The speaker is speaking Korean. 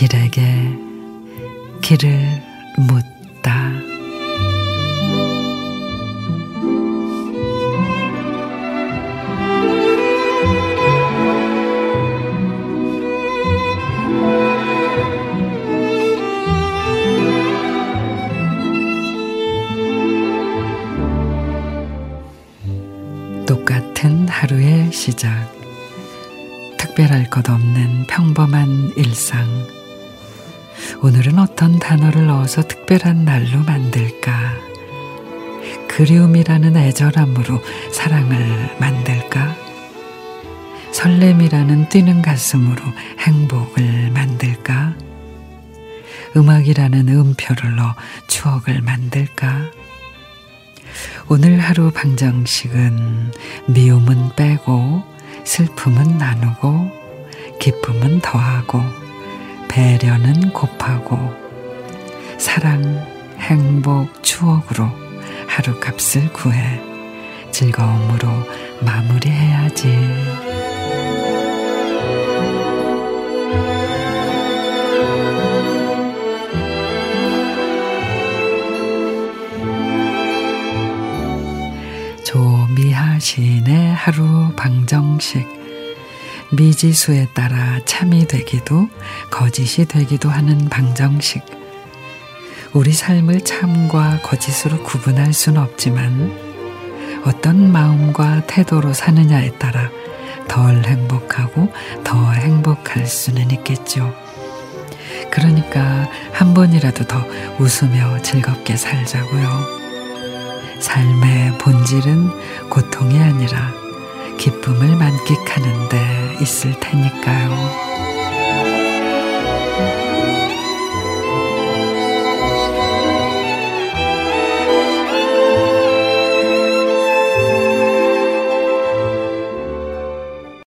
길에게 길을 묻 같은 하루의 시작. 특별할 것 없는 평범한 일상. 오늘은 어떤 단어를 넣어서 특별한 날로 만들까? 그리움이라는 애절함으로 사랑을 만들까? 설렘이라는 뛰는 가슴으로 행복을 만들까? 음악이라는 음표를 넣어 추억을 만들까? 오늘 하루 방정식은 미움은 빼고 슬픔은 나누고 기쁨은 더하고 배려는 곱하고 사랑, 행복, 추억으로 하루 값을 구해 즐거움으로 마무리해야지. 시인의 하루 방정식 미지수에 따라 참이 되기도 거짓이 되기도 하는 방정식 우리 삶을 참과 거짓으로 구분할 수는 없지만 어떤 마음과 태도로 사느냐에 따라 덜 행복하고 더 행복할 수는 있겠죠. 그러니까 한 번이라도 더 웃으며 즐겁게 살자고요. 삶의 본질은 고통이 아니라 기쁨을 만끽하는 데 있을 테니까요.